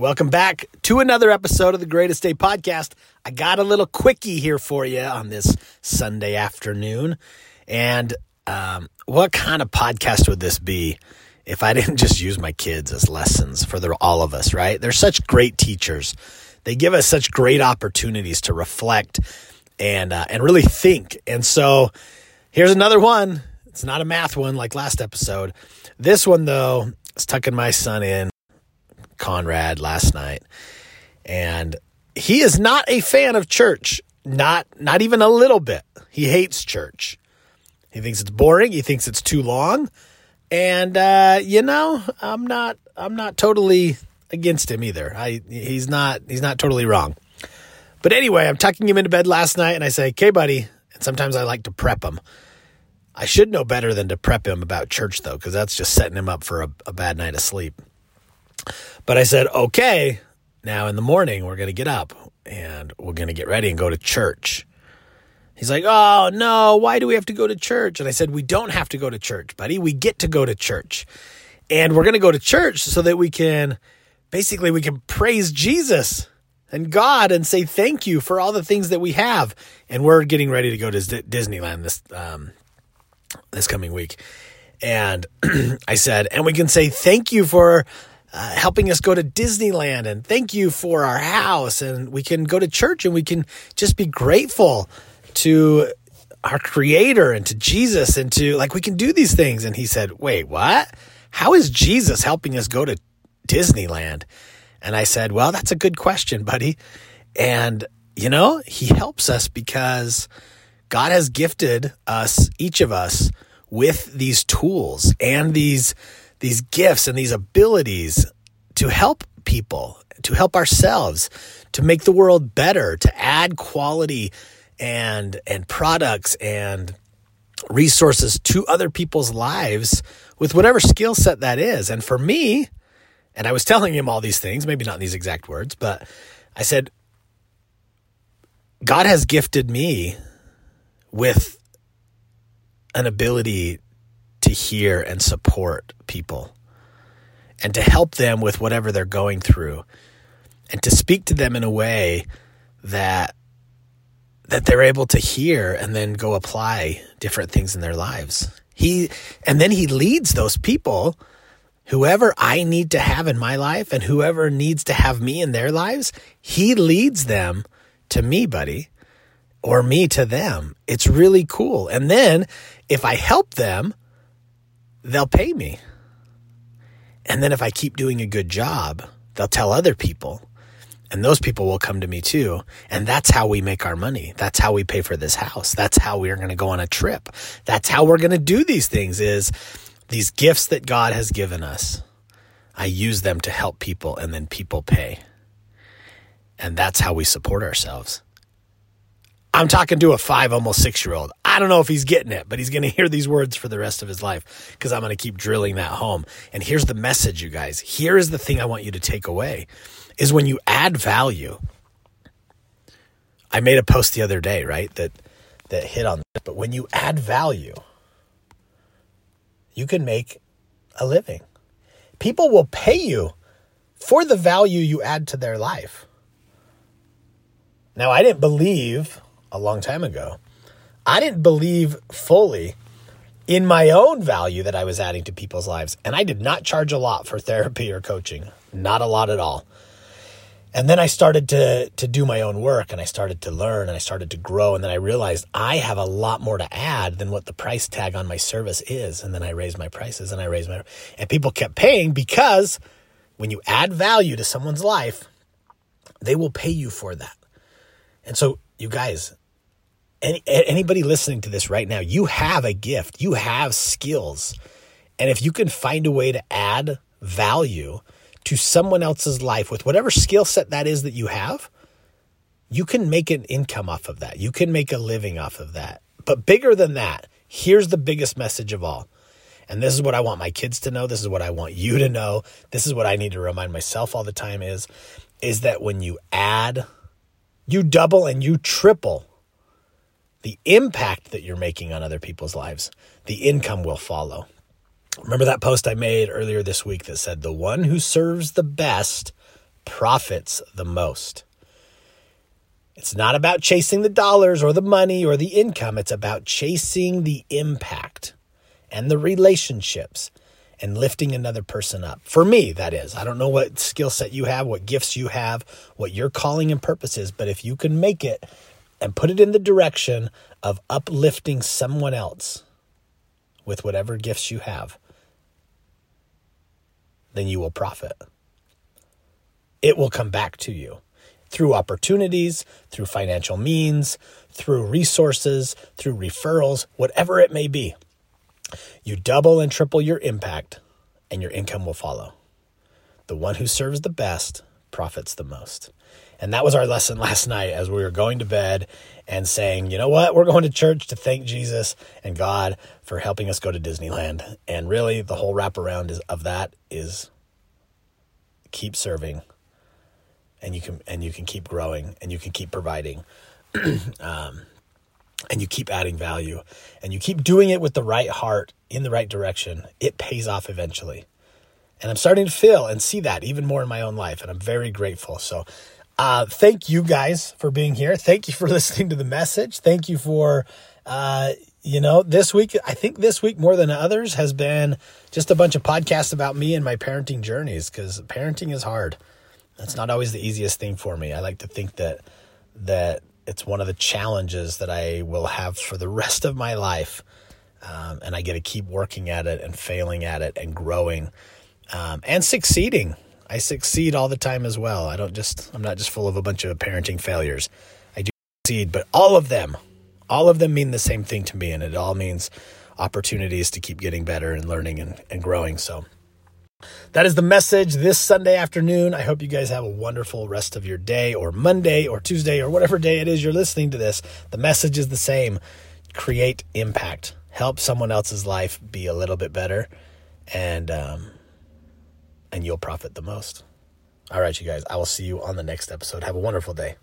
Welcome back to another episode of the Greatest Day Podcast. I got a little quickie here for you on this Sunday afternoon. And um, what kind of podcast would this be if I didn't just use my kids as lessons for all of us, right? They're such great teachers. They give us such great opportunities to reflect and uh, and really think. And so here's another one. It's not a math one like last episode. This one though is tucking my son in Conrad last night, and he is not a fan of church. Not not even a little bit. He hates church. He thinks it's boring. He thinks it's too long. And uh, you know, I'm not I'm not totally against him either. I he's not he's not totally wrong. But anyway, I'm tucking him into bed last night and I say, "Okay, buddy." And sometimes I like to prep him. I should know better than to prep him about church though, because that's just setting him up for a, a bad night of sleep. But I said, "Okay, now in the morning we're going to get up and we're going to get ready and go to church." He's like, Oh, no, why do we have to go to church? And I said, We don't have to go to church, buddy. We get to go to church. And we're going to go to church so that we can basically we can praise Jesus and God and say thank you for all the things that we have. And we're getting ready to go to Disneyland this um, this coming week. And I said, and we can say thank you for uh, helping us go to Disneyland and thank you for our house. And we can go to church and we can just be grateful to our creator and to Jesus and to like we can do these things and he said, "Wait, what? How is Jesus helping us go to Disneyland?" And I said, "Well, that's a good question, buddy." And you know, he helps us because God has gifted us each of us with these tools and these these gifts and these abilities to help people, to help ourselves, to make the world better, to add quality and and products and resources to other people's lives with whatever skill set that is. And for me, and I was telling him all these things, maybe not in these exact words, but I said, God has gifted me with an ability to hear and support people and to help them with whatever they're going through and to speak to them in a way that that they're able to hear and then go apply different things in their lives. He and then he leads those people whoever I need to have in my life and whoever needs to have me in their lives, he leads them to me, buddy, or me to them. It's really cool. And then if I help them, they'll pay me. And then if I keep doing a good job, they'll tell other people and those people will come to me too. And that's how we make our money. That's how we pay for this house. That's how we are going to go on a trip. That's how we're going to do these things is these gifts that God has given us. I use them to help people and then people pay. And that's how we support ourselves. I'm talking to a five, almost six year old. I don't know if he's getting it, but he's going to hear these words for the rest of his life because I'm going to keep drilling that home. And here's the message, you guys. Here is the thing I want you to take away is when you add value. I made a post the other day, right? That that hit on this, but when you add value, you can make a living. People will pay you for the value you add to their life. Now, I didn't believe a long time ago. I didn't believe fully in my own value that I was adding to people's lives. And I did not charge a lot for therapy or coaching, not a lot at all. And then I started to to do my own work and I started to learn and I started to grow and then I realized I have a lot more to add than what the price tag on my service is and then I raised my prices and I raised my and people kept paying because when you add value to someone's life they will pay you for that. And so you guys any, anybody listening to this right now, you have a gift. You have skills. And if you can find a way to add value to someone else's life with whatever skill set that is that you have, you can make an income off of that. You can make a living off of that. But bigger than that, here's the biggest message of all. And this is what I want my kids to know. This is what I want you to know. This is what I need to remind myself all the time is is that when you add, you double and you triple the impact that you're making on other people's lives, the income will follow. Remember that post I made earlier this week that said, The one who serves the best profits the most. It's not about chasing the dollars or the money or the income. It's about chasing the impact and the relationships and lifting another person up. For me, that is. I don't know what skill set you have, what gifts you have, what your calling and purpose is, but if you can make it and put it in the direction of uplifting someone else with whatever gifts you have, then you will profit. It will come back to you through opportunities, through financial means, through resources, through referrals, whatever it may be. You double and triple your impact, and your income will follow. The one who serves the best profits the most. And that was our lesson last night as we were going to bed and saying, you know what, we're going to church to thank Jesus and God for helping us go to Disneyland. And really, the whole wraparound is, of that is keep serving and you can and you can keep growing and you can keep providing um, and you keep adding value and you keep doing it with the right heart in the right direction it pays off eventually and i'm starting to feel and see that even more in my own life and i'm very grateful. So uh, thank you guys for being here. Thank you for listening to the message. Thank you for uh, you know this week i think this week more than others has been just a bunch of podcasts about me and my parenting journeys because parenting is hard. It's not always the easiest thing for me. I like to think that that it's one of the challenges that I will have for the rest of my life, um, and I get to keep working at it and failing at it and growing um, and succeeding. I succeed all the time as well. I don't just I'm not just full of a bunch of parenting failures. I do succeed, but all of them, all of them mean the same thing to me, and it all means opportunities to keep getting better and learning and, and growing. So. That is the message this Sunday afternoon. I hope you guys have a wonderful rest of your day or Monday or Tuesday or whatever day it is you're listening to this. The message is the same create impact, help someone else's life be a little bit better, and, um, and you'll profit the most. All right, you guys, I will see you on the next episode. Have a wonderful day.